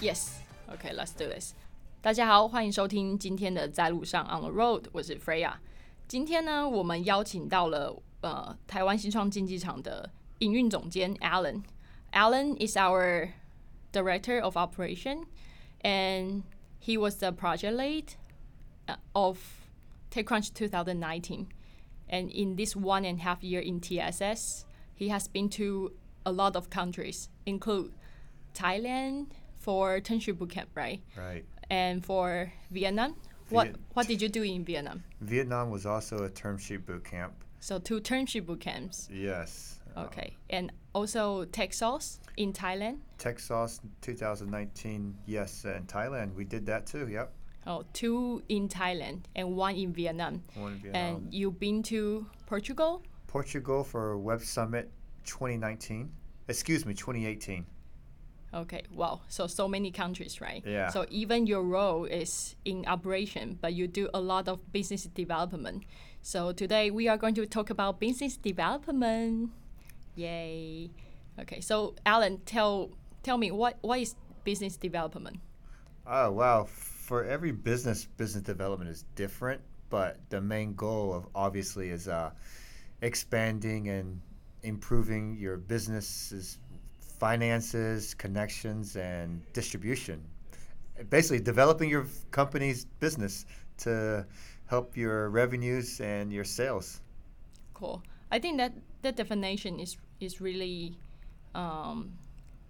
Yes, OK, let's do this. 大家好，欢迎收听今天的在路上 On the Road，我是 Freya。今天呢，我们邀请到了呃台湾新创竞技场的营运总监 Alan。Alan is our director of operation, and he was the project lead uh, of TechCrunch 2019. And in this one and a half year in TSS, he has been to a lot of countries, include Thailand for internship bootcamp, right? Right. And for Vietnam, what Viet- what did you do in Vietnam? Vietnam was also a term sheet boot camp. So two internship bootcamps. Yes. Uh, Okay, and also Techsauce in Thailand. Techsauce 2019. Yes, in Thailand we did that too. Yep. Oh, two in Thailand and one in Vietnam. One in Vietnam. And you've been to Portugal? Portugal for Web Summit 2019. Excuse me, 2018. Okay, wow. So so many countries, right? Yeah. So even your role is in operation, but you do a lot of business development. So today we are going to talk about business development. Yay. Okay, so Alan, tell tell me what what is business development? Oh wow! For every business, business development is different, but the main goal of obviously is uh, expanding and improving your business's finances, connections, and distribution. Basically, developing your company's business to help your revenues and your sales. Cool. I think that that definition is is really um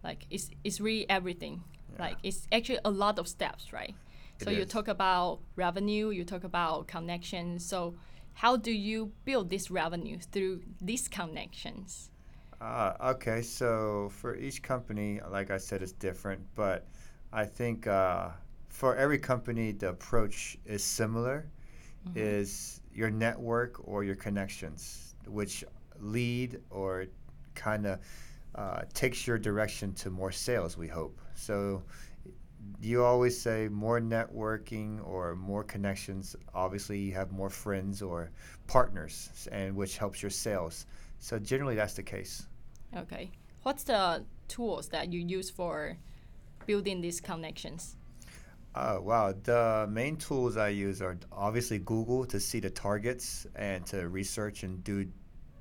like it's it's really everything. Like it's actually a lot of steps, right? It so you is. talk about revenue, you talk about connections. So how do you build this revenue through these connections? Uh, okay, so for each company, like I said, it's different, but I think uh, for every company, the approach is similar. Is your network or your connections, which lead or kind of uh, takes your direction to more sales. We hope so. You always say more networking or more connections. Obviously, you have more friends or partners, and which helps your sales. So generally, that's the case. Okay. What's the tools that you use for building these connections? Oh, wow. The main tools I use are obviously Google to see the targets and to research and do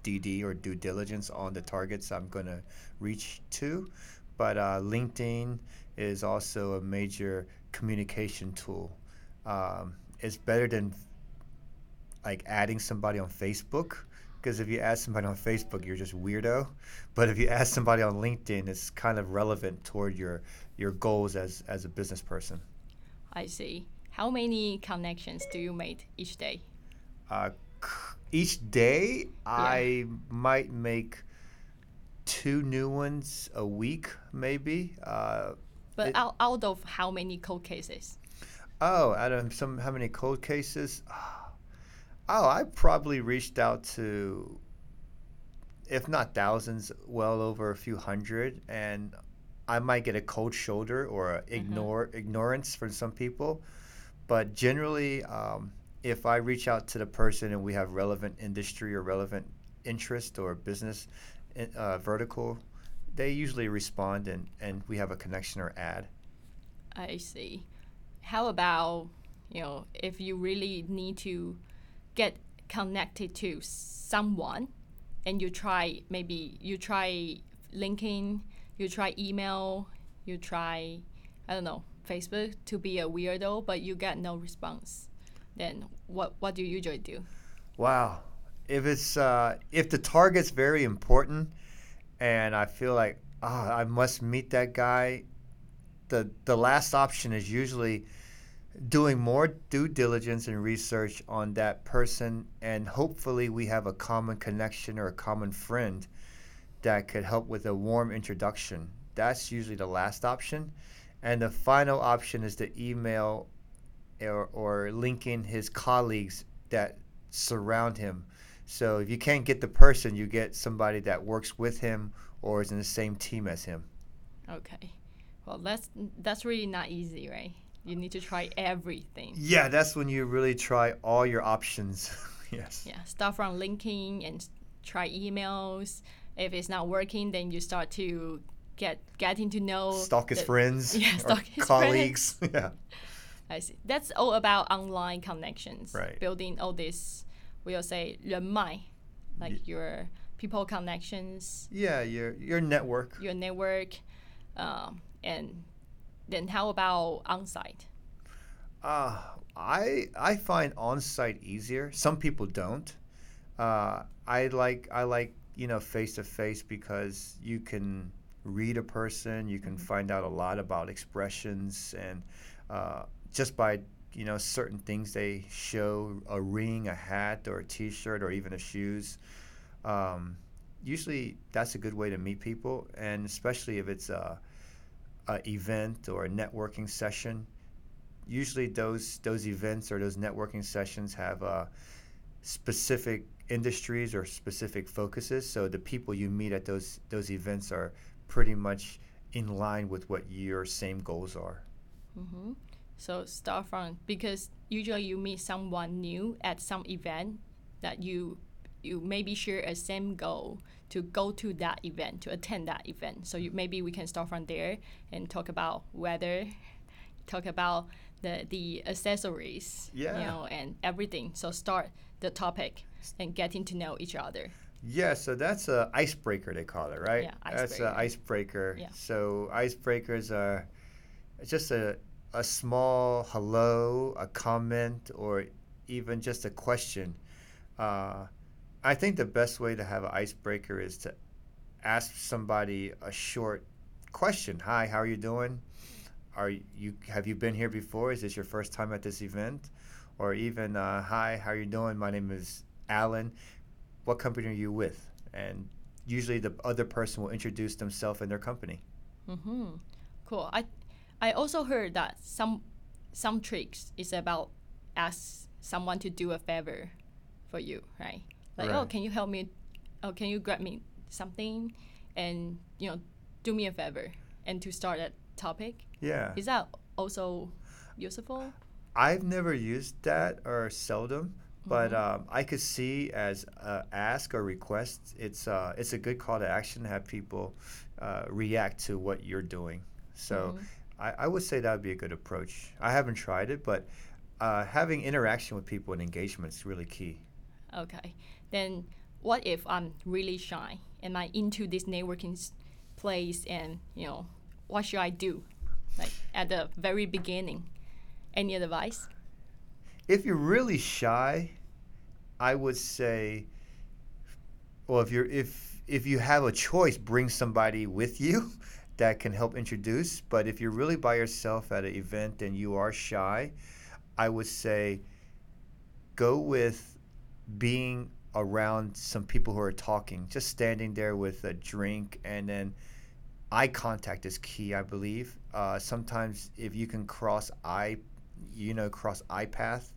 DD or due diligence on the targets I'm going to reach to. But uh, LinkedIn is also a major communication tool. Um, it's better than like adding somebody on Facebook because if you add somebody on Facebook, you're just weirdo. But if you add somebody on LinkedIn, it's kind of relevant toward your your goals as as a business person. I see. How many connections do you make each day? Uh, each day, I might make two new ones a week, maybe. Uh, But It- out, out of how many cold cases? oh, out of some how many cold cases? Oh, I probably reached out to, if not thousands, well over a few hundred, and I might get a cold shoulder or a ignore ignorance from some people, but generally, um, if I reach out to the person and we have relevant industry or relevant interest or business uh, vertical, they usually respond and, and we have a connection or ad. I see. How about, you know, if you really need to get connected to someone and you try maybe you try LinkedIn, you try email, you try I don't know, Facebook to be a weirdo but you get no response. Then what what do you usually do? Wow. If it's uh, if the target's very important, and I feel like ah, I must meet that guy, the the last option is usually doing more due diligence and research on that person, and hopefully we have a common connection or a common friend that could help with a warm introduction. That's usually the last option, and the final option is to email or, or linking his colleagues that surround him. So if you can't get the person, you get somebody that works with him or is in the same team as him. Okay. Well, that's that's really not easy, right? You need to try everything. Yeah, that's when you really try all your options. yes. Yeah, start from linking and try emails. If it's not working, then you start to get getting to know Stalk his the- friends Yeah, or stalk his colleagues. yeah. I see. That's all about online connections. Right. Building all this, we'll say 人脉, like your people connections, Yeah, your your network. your network, um, and then how about on-site? Uh, I I find on-site easier. Some people don't. Uh, I like I like you know face to face because you can read a person. You can find out a lot about expressions and uh, just by you know certain things they show a ring, a hat, or a T-shirt, or even a shoes. Um, usually that's a good way to meet people, and especially if it's a, a event or a networking session usually those those events or those networking sessions have uh, specific industries or specific focuses. So the people you meet at those those events are pretty much in line with what your same goals are. hmm So start from because usually you meet someone new at some event that you you maybe share a same goal to go to that event to attend that event. So you, maybe we can start from there and talk about weather, talk about the the accessories, Yeah. you know, and everything. So start the topic and getting to know each other. Yeah, so that's a icebreaker they call it, right? Yeah, icebreaker. That's an icebreaker. Yeah. So icebreakers are just a a small hello, a comment, or even just a question. Uh, I think the best way to have an icebreaker is to ask somebody a short question. Hi, how are you doing? Are you have you been here before? Is this your first time at this event? Or even uh, hi, how are you doing? My name is Alan what company are you with? And usually the other person will introduce themselves and their company. Mm-hmm. Cool. I I also heard that some some tricks is about ask someone to do a favor for you, right? Like, oh, can you help me? Oh, can you grab me something, and you know, do me a favor, and to start that topic. Yeah. Is that also useful? I've never used that or seldom, but um, I could see as a ask or request, it's uh, it's a good call to action to have people uh, react to what you're doing. So I, I would say that would be a good approach. I haven't tried it, but uh, having interaction with people and engagement is really key. Okay. Then what if I'm really shy? Am I into this networking place and, you know, what should I do? Like at the very beginning. Any advice? if you're really shy, I would say, well, if you're if if you have a choice, bring somebody with you that can help introduce. But if you're really by yourself at an event and you are shy, I would say go with being around some people who are talking, just standing there with a drink and then eye contact is key, I believe. Uh, sometimes if you can cross eye, you know, cross eye path,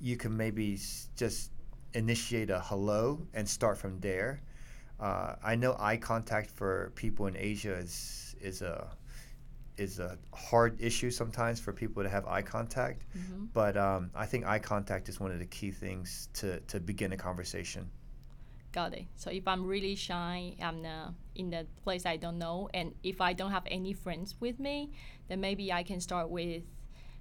you can maybe just initiate a hello and start from there. Uh, I know eye contact for people in Asia is is a is a hard issue sometimes for people to have eye contact, but um, I think eye contact is one of the key things to, to begin a conversation. Got it. So if I'm really shy, I'm uh, in the place I don't know, and if I don't have any friends with me, then maybe I can start with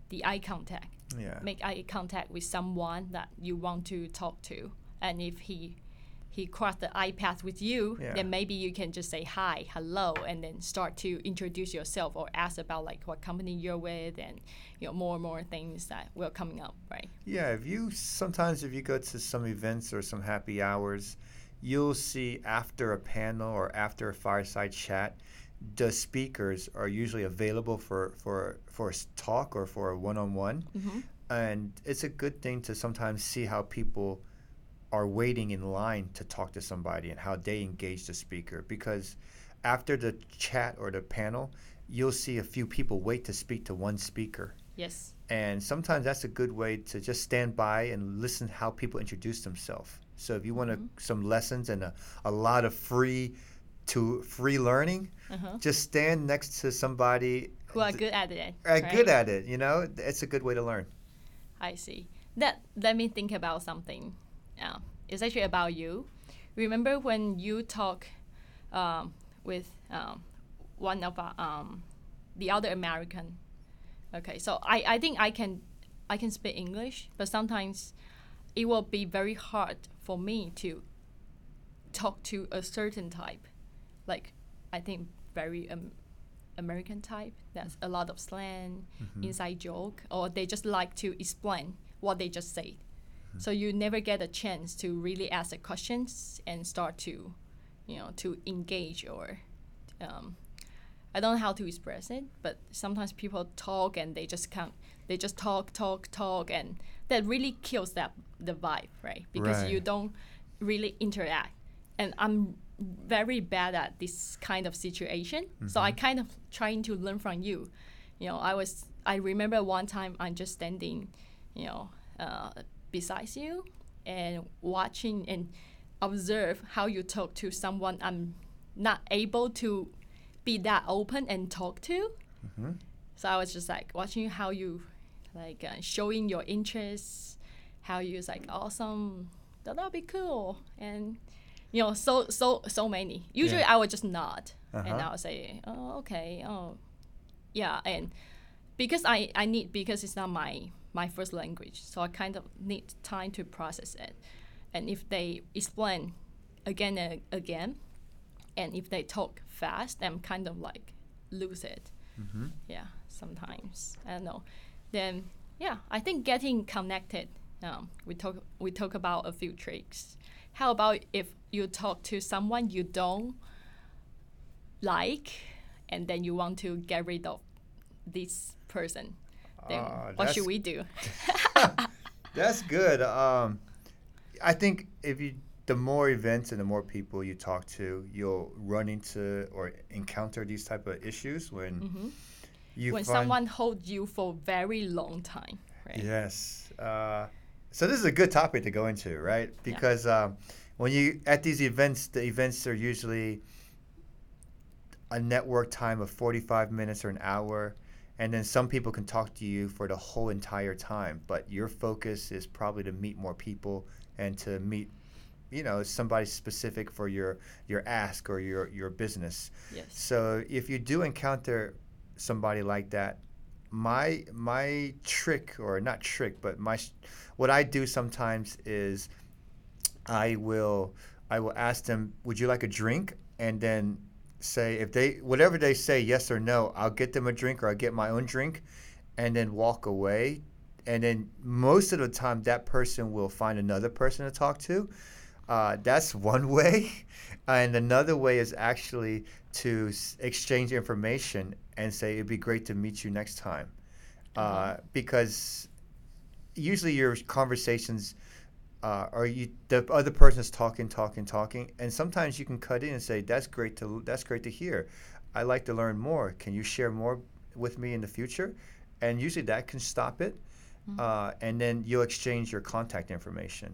the eye contact. Yeah. Make eye contact with someone that you want to talk to, and if he he crossed the eye path with you, Yeah. then maybe you can just say hi, hello, and then start to introduce yourself or ask about like what company you're with, and you know more and more things that will coming up, right? Yeah, if you sometimes if you go to some events or some happy hours, you'll see after a panel or after a fireside chat, the speakers are usually available for for for a talk or for a one-on-one, mm-hmm. and it's a good thing to sometimes see how people are waiting in line to talk to somebody and how they engage the speaker because after the chat or the panel, you'll see a few people wait to speak to one speaker. Yes. And sometimes that's a good way to just stand by and listen how people introduce themselves. So if you want Mm-hmm. to, some lessons and a, a lot of free to free learning, Uh-huh. just stand next to somebody who are good at it. are right? good at it. You know, it's a good way to learn. I see. That let me think about something. Uh, it's actually about you. Remember when you talk um, with um, one of our, um, the other American? Okay, so I, I think I can I can speak English, but sometimes it will be very hard for me to talk to a certain type, like I think very um, American type. That's a lot of slang, inside joke, or they just like to explain what they just said. So you never get a chance to really ask the questions and start to, you know, to engage or, um, I don't know how to express it, but sometimes people talk and they just can't. They just talk, talk, talk, and that really kills that the vibe, right? Because you don't really interact. And I'm very bad at this kind of situation. So I kind of trying to learn from you. You know, I was I remember one time I'm just standing, you know, uh, besides you and watching and observe how you talk to someone I'm not able to be that open and talk to. So I was just like watching how you like uh, showing your interests, how you was like awesome, that would be cool, and you know so so so many. Usually Yeah. I would just nod and Uh-huh. I would say, oh okay, oh yeah, and because I I need because it's not my my first language, so I kind of need time to process it, and if they explain again and again, and if they talk fast, I'm kind of like lose it. Mm-hmm. yeah sometimes i don't know. Then yeah i think getting connected um, we talk we talk about a few tricks. How about if you talk to someone you don't like and then you want to get rid of this person Ah, what should we do That's good. Um, I think if you the more events and the more people you talk to, you'll run into or encounter these type of issues when you when find someone holds you for a very long time right Yes. Uh, so this is a good topic to go into, right? Because um, when you at these events, the events are usually a network time of 45 minutes or an hour, and then some people can talk to you for the whole entire time. But your focus is probably to meet more people and to meet, you know, somebody specific for your your ask or your your business. yes So if you do encounter somebody like that, my my trick or not trick, but my what I do sometimes is I will I will ask them, "Would you like a drink?" and then say if they whatever they say yes or no, I'll get them a drink or I'll get my own drink and then walk away. And then most of the time that person will find another person to talk to. Uh, that's one way. And another way is actually to s- exchange information and say it'd be great to meet you next time. Uh, because usually your conversations uh, are you the other person's talking, talking, talking, and sometimes you can cut in and say that's great to that's great to hear. I like to learn more. Can you share more with me in the future? And usually that can stop it, uh, and then you'll exchange your contact information.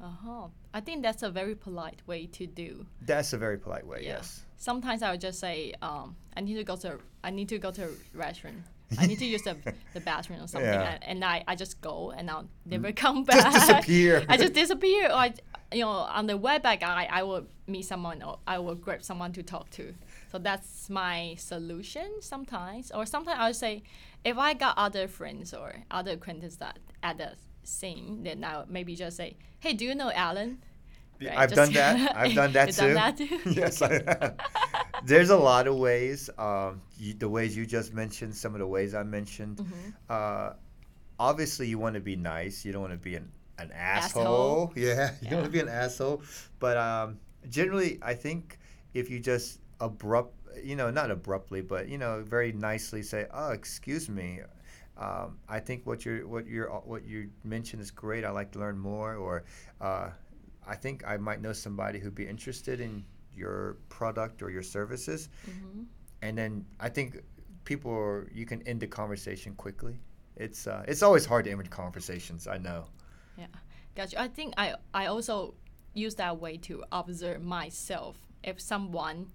uh-huh. i think that's a very polite way to do That's a very polite way. Yeah. Yes. Sometimes I would just say, um, I need to go to I need to go to a restroom. I need to use the, the bathroom or something, Yeah. and, and I, I just go and I'll never mm. come back. Just disappear. I just disappear. Or I, you know, on the way back, I, I will meet someone or I will grab someone to talk to. So that's my solution sometimes. Or sometimes I'll say, if I got other friends or other acquaintances that at the same, then I'll maybe just say, hey, do you know Alan? Right, I've done that. I've done that too. done that too? yes, I have. There's a lot of ways. Um, you, the ways you just mentioned, some of the ways I mentioned. Mm-hmm. Uh, obviously, you want to be nice. You don't want to be an, an asshole. Asshole. Yeah, you don't want to be an asshole. But um, generally, I think if you just abrupt, you know, not abruptly, but you know, very nicely say, "Oh, excuse me." Um, I think what you what you what you mentioned is great. I like to learn more, or uh, I think I might know somebody who'd be interested in your product or your services. Mhm. And then I think people are, you can end the conversation quickly. It's uh, it's always hard to end conversations. I know. Yeah, gotcha. I think I I also use that way to observe myself. If someone,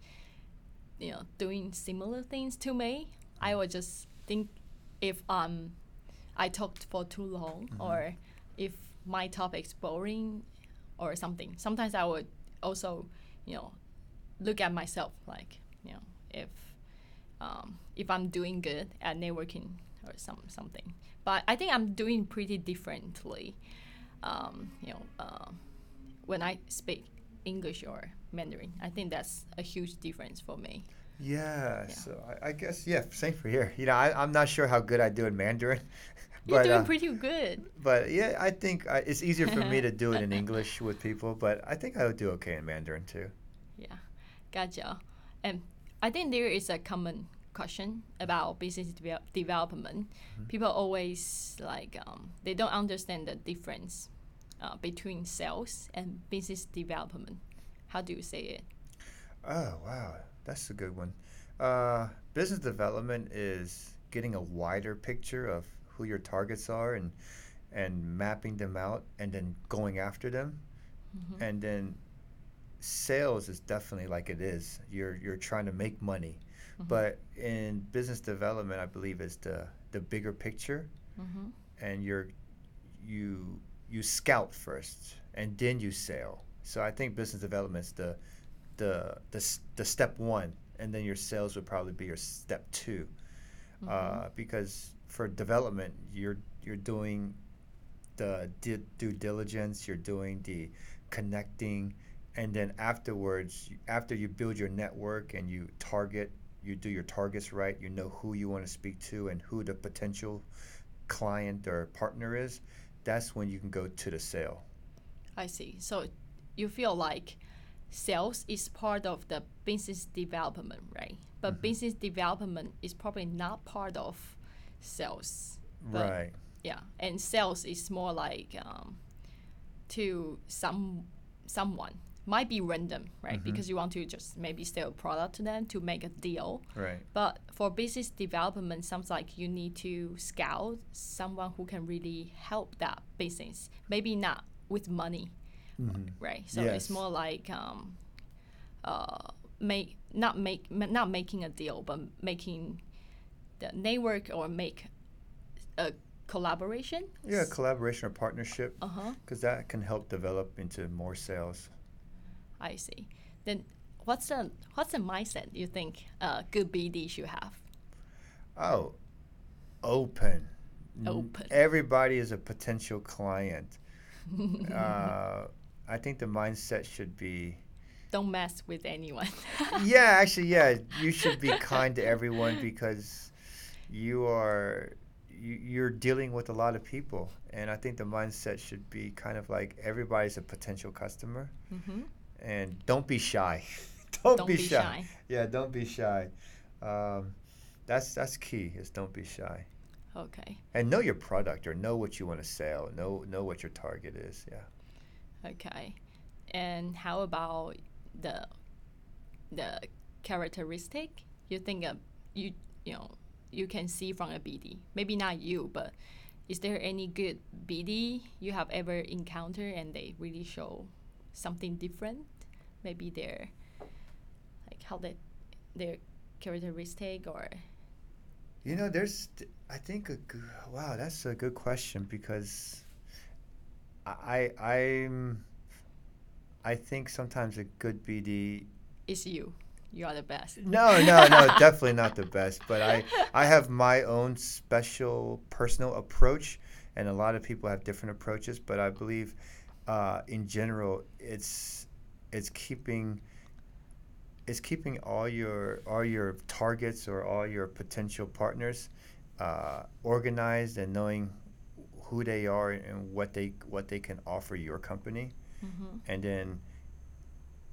you know, doing similar things to me, I would just think if um I talked for too long or if my topic's boring or something. Sometimes I would also, you know, look at myself like, you know, if um, if I'm doing good at networking or some something. But I think I'm doing pretty differently. Um, you know, uh, when I speak English or Mandarin, I think that's a huge difference for me. Yeah, so I, I guess yeah, same for here. You know, I, I'm not sure how good I do in Mandarin, You're doing uh, pretty good. but yeah, I think I, it's easier for me to do it in English with people. But I think I would do okay in Mandarin too. Yeah, gotcha. And I think there is a common question about business devel- development. People always like um, they don't understand the difference uh, between sales and business development. How do you say it? Oh wow, that's a good one. Uh, business development is getting a wider picture of who your targets are and and mapping them out and then going after them. And then sales is definitely like it is. You're you're trying to make money. But in business development, I believe is the the bigger picture Mm-hmm. and you're you you scout first and then you sell. So I think business development is the the the, the step one, and then your sales would probably be your step 2 uh, because for development you're you're doing the di- due diligence, you're doing the connecting, and then afterwards, after you build your network and you target, you do your targets right, you know who you want to speak to and who the potential client or partner is. That's when you can go to the sale. I see. So you feel like sales is part of the business development, right? But business development is probably not part of sales. Right. yeah and sales is more like um, to some someone might be random right? Because you want to just maybe sell a product to them to make a deal. Right. but for business development sounds like you need to scout someone who can really help that business. Maybe not with money right? So Yes. it's more like um, uh, make not make not making a deal but making the network or make a collaboration. Yeah, collaboration or partnership, uh-huh. Because that can help develop into more sales. I see then what's the what's the mindset you think a good bd should have Oh, open. Open. Everybody is a potential client. uh, I think the mindset should be don't mess with anyone yeah, actually, yeah, you should be kind to everyone because you are you, you're dealing with a lot of people, and I think the mindset should be kind of like everybody's a potential customer, hmm and don't be shy. don't, Don't be, be shy. shy. Yeah, don't be shy. Um, that's that's key. Is don't be shy, okay and know your product or know what you want to sell. Know know what your target is. Yeah. okay and how about the the characteristic you think of you you know you can see from a bd maybe not you but is there any good bd you have ever encountered and they really show something different maybe their like how they their characteristic or You know, there's, I think, a g wow, that's a good question because I, I'm, I think sometimes a good the it's you you are the best No, no, no, definitely not the best. But I, I have my own special personal approach, and a lot of people have different approaches. But I believe, uh, in general, it's, it's keeping. It's keeping all your all your targets or all your potential partners uh, organized and knowing who they are and what they what they can offer your company, hmm and then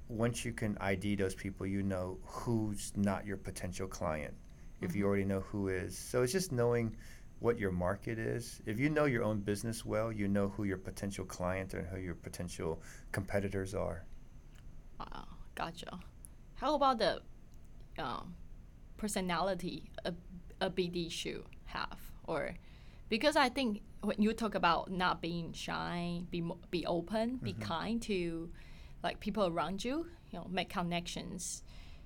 once you can ID those people, you know who's not your potential client. If you already know who is, so it's just knowing what your market is. If you know your own business well, you know who your potential client and who your potential competitors are. Wow, gotcha. How about the um, personality a, a BD should have, or because I think when you talk about not being shy, be be open, be kind to like people around you, you know, make connections.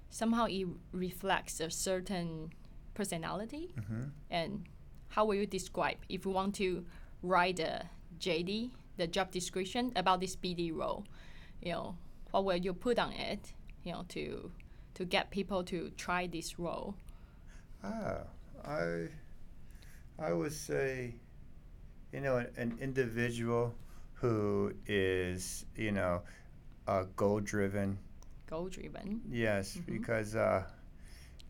Somehow it reflects a certain personality hmm and how will you describe if you want to write a JD, the job description about this BD role? You know, what will you put on it? You know, to to get people to try this role. Ah, I, I would say, you know, an, an individual who is, you know, uh, goal driven. Goal driven. Yes, Mhm. because uh,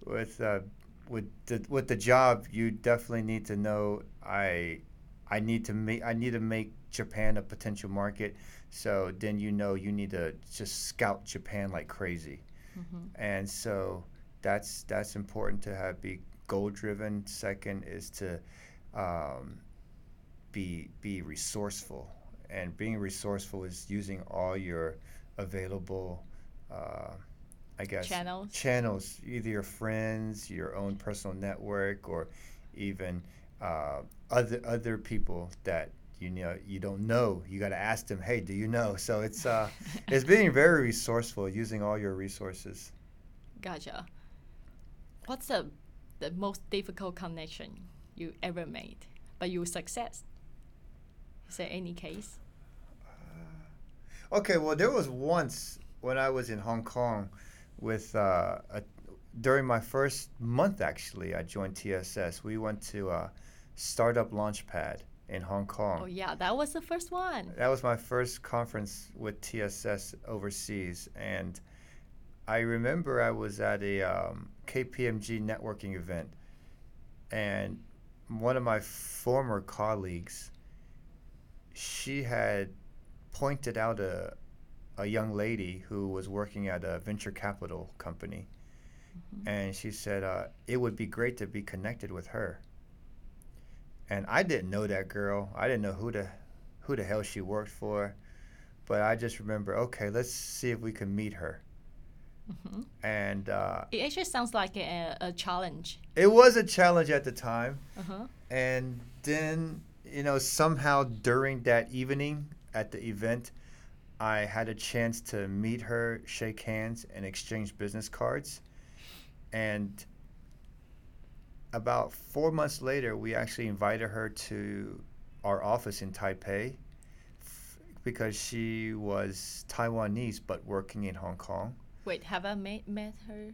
with uh, with the with the job, you definitely need to know I I need to make I need to make Japan a potential market. So then you know you need to just scout Japan like crazy. hmm and so that's that's important to have be goal driven second is to um, be be resourceful and being resourceful is using all your available uh, i guess Channels. channels either your friends your own personal network or even uh, other other people that you know you don't know you got to ask them hey do you know so it's uh it's being very resourceful using all your resources Gotcha. What's the the most difficult connection you ever made, but you success? Is there any case? okay well there was once when i was in hong kong with uh, a, during my first month actually i joined tss we went to uh, startup launchpad in hong kong Oh yeah, that was the first one. That was my first conference with TSS overseas, and I remember I was at a um, KPMG networking event, and one of my former colleagues, she had pointed out a a young lady who was working at a venture capital company, and she said uh, it would be great to be connected with her. And I didn't know that girl. I didn't know who the who the hell she worked for, but I just remember, okay, let's see if we can meet her. hmm And uh, It actually sounds like a, a challenge. it was a challenge at the time. Uh-huh. And then, you know, somehow during that evening at the event, I had a chance to meet her, shake hands, and exchange business cards. And about four months later, we actually invited her to our office in Taipei f- because she was Taiwanese but working in Hong Kong. Wait, have I met met her?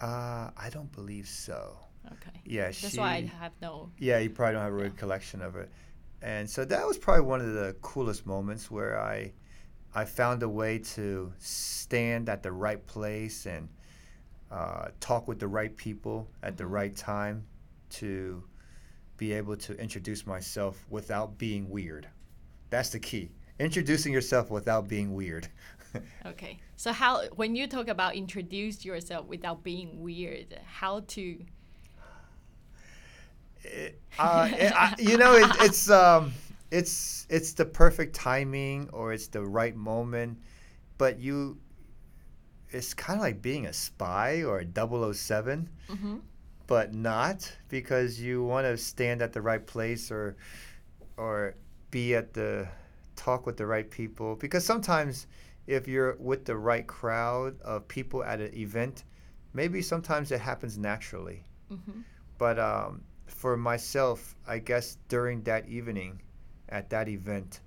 Uh, I don't believe so. Okay. Yeah, That's she. why I have no. Yeah, you probably don't have a Yeah. recollection of it. And so that was probably one of the coolest moments where I I found a way to stand at the right place and uh, talk with the right people at the Mhm. right time to be able to introduce myself without being weird. That's the key. Introducing yourself without being weird. Okay. So how when you talk about introduce yourself without being weird, how to? It- uh, it- I- you know, it, it's um, it's it's the perfect timing or it's the right moment, but you, it's kind of like being a spy or a 007, hmm but not because you want to stand at the right place or or be at the talk with the right people. Because sometimes if you're with the right crowd of people at an event maybe sometimes it happens naturally. Hmm but um, for myself, I guess during that evening at that event,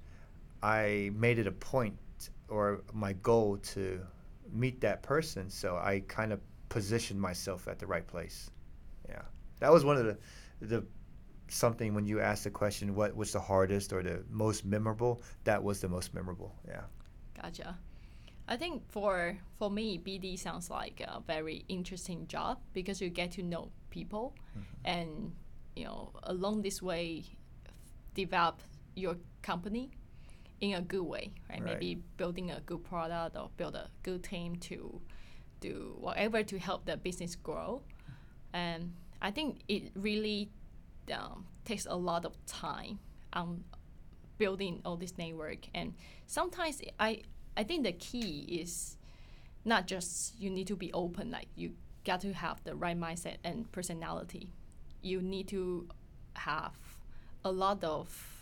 I made it a point or my goal to meet that person. So I kind of positioned myself at the right place. Yeah, that was one of the the something when you asked the question, what was the hardest or the most memorable? That was the most memorable. Yeah. Gotcha. I think for for me, BD sounds like a very interesting job because you get to know people, mm-hmm. and you know along this way, develop your company in a good way, right? Right. Maybe building a good product or build a good team to do whatever to help the business grow. And I think it really um, takes a lot of time on building all this network. And sometimes I I think the key is not just you need to be open, like you got to have the right mindset and personality. You need to have a lot of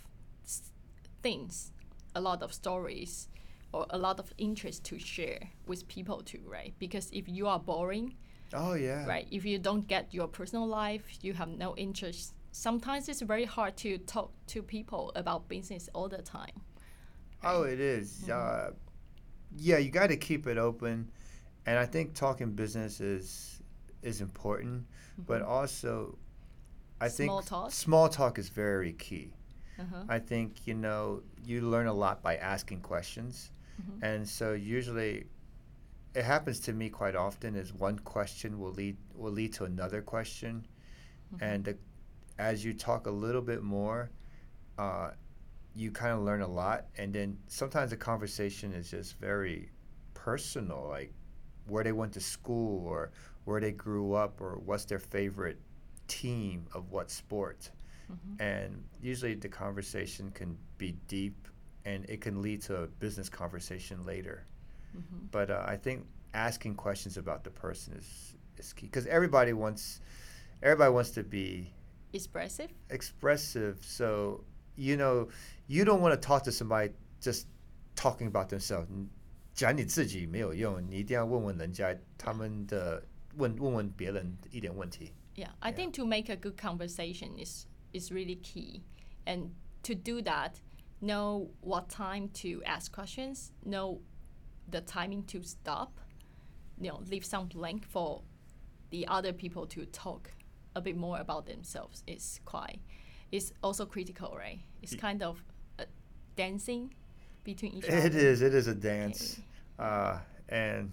things, a lot of stories, or a lot of interest to share with people too, right? Because if you are boring, Oh yeah. right? If you don't get your personal life, you have no interest. Sometimes it's very hard to talk to people about business all the time. Oh, it is. Uh, yeah, you got to keep it open, and I think talking business is is important, but also, I think Small talk? small talk is very key. Uh-huh. I think you know you learn a lot by asking questions, and so usually, it happens to me quite often. Is one question will lead will lead to another question, and the, as you talk a little bit more, uh, you kind of learn a lot, and then sometimes the conversation is just very personal, like where they went to school or where they grew up or what's their favorite team of what sport. And usually the conversation can be deep and it can lead to a business conversation later. But uh, I think asking questions about the person is, is key because everybody wants everybody wants to be Expressive? expressive. So you know, you don't want to talk to somebody just talking about themselves. 你讲你自己没有用，你一定要问问人家他们的问问问别人一点问题。 Yeah, I think to make a good conversation is is really key, and to do that, know what time to ask questions, know the timing to stop, you know, leave some blank for the other people to talk a bit more about themselves. Is quite, is also critical, right? It's kind of dancing between each other. It is. It is a dance, uh, and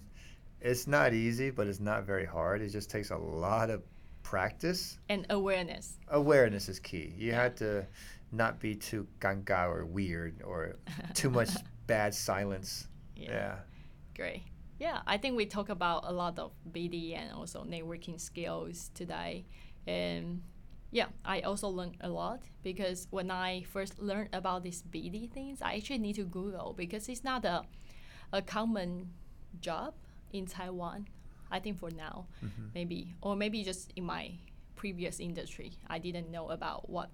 it's not easy, but it's not very hard. It just takes a lot of practice. and awareness. Awareness is key. You had to not be too ganga or weird or too much bad silence. Yeah. Great. Yeah, I think we talk about a lot of BD and also networking skills today. And yeah, I also learned a lot because when I first learned about these BD things, I actually need to Google because it's not a, a common job in Taiwan. I think for now, maybe, or maybe just in my previous industry, I didn't know about what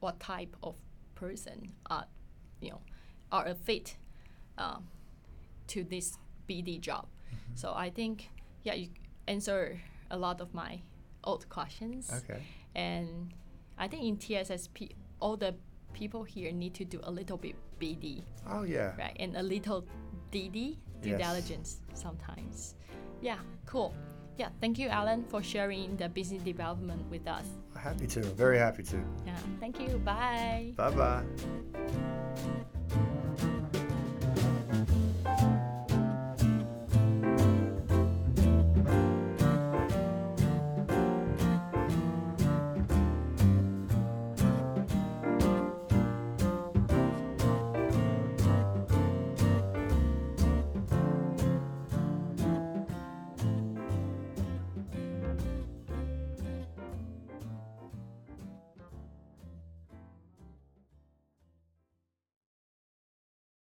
what type of person are, you know, are a fit um, to this BD job. So I think, yeah, you answer a lot of my old questions. Okay. And I think in TSSP, all the people here need to do a little bit BD, Oh yeah. right? And a little DD, due Yes. diligence sometimes. Yeah, cool. Yeah, thank you, Alan, for sharing the business development with us. Happy to. Very happy to. Yeah, thank you. Bye. Bye bye.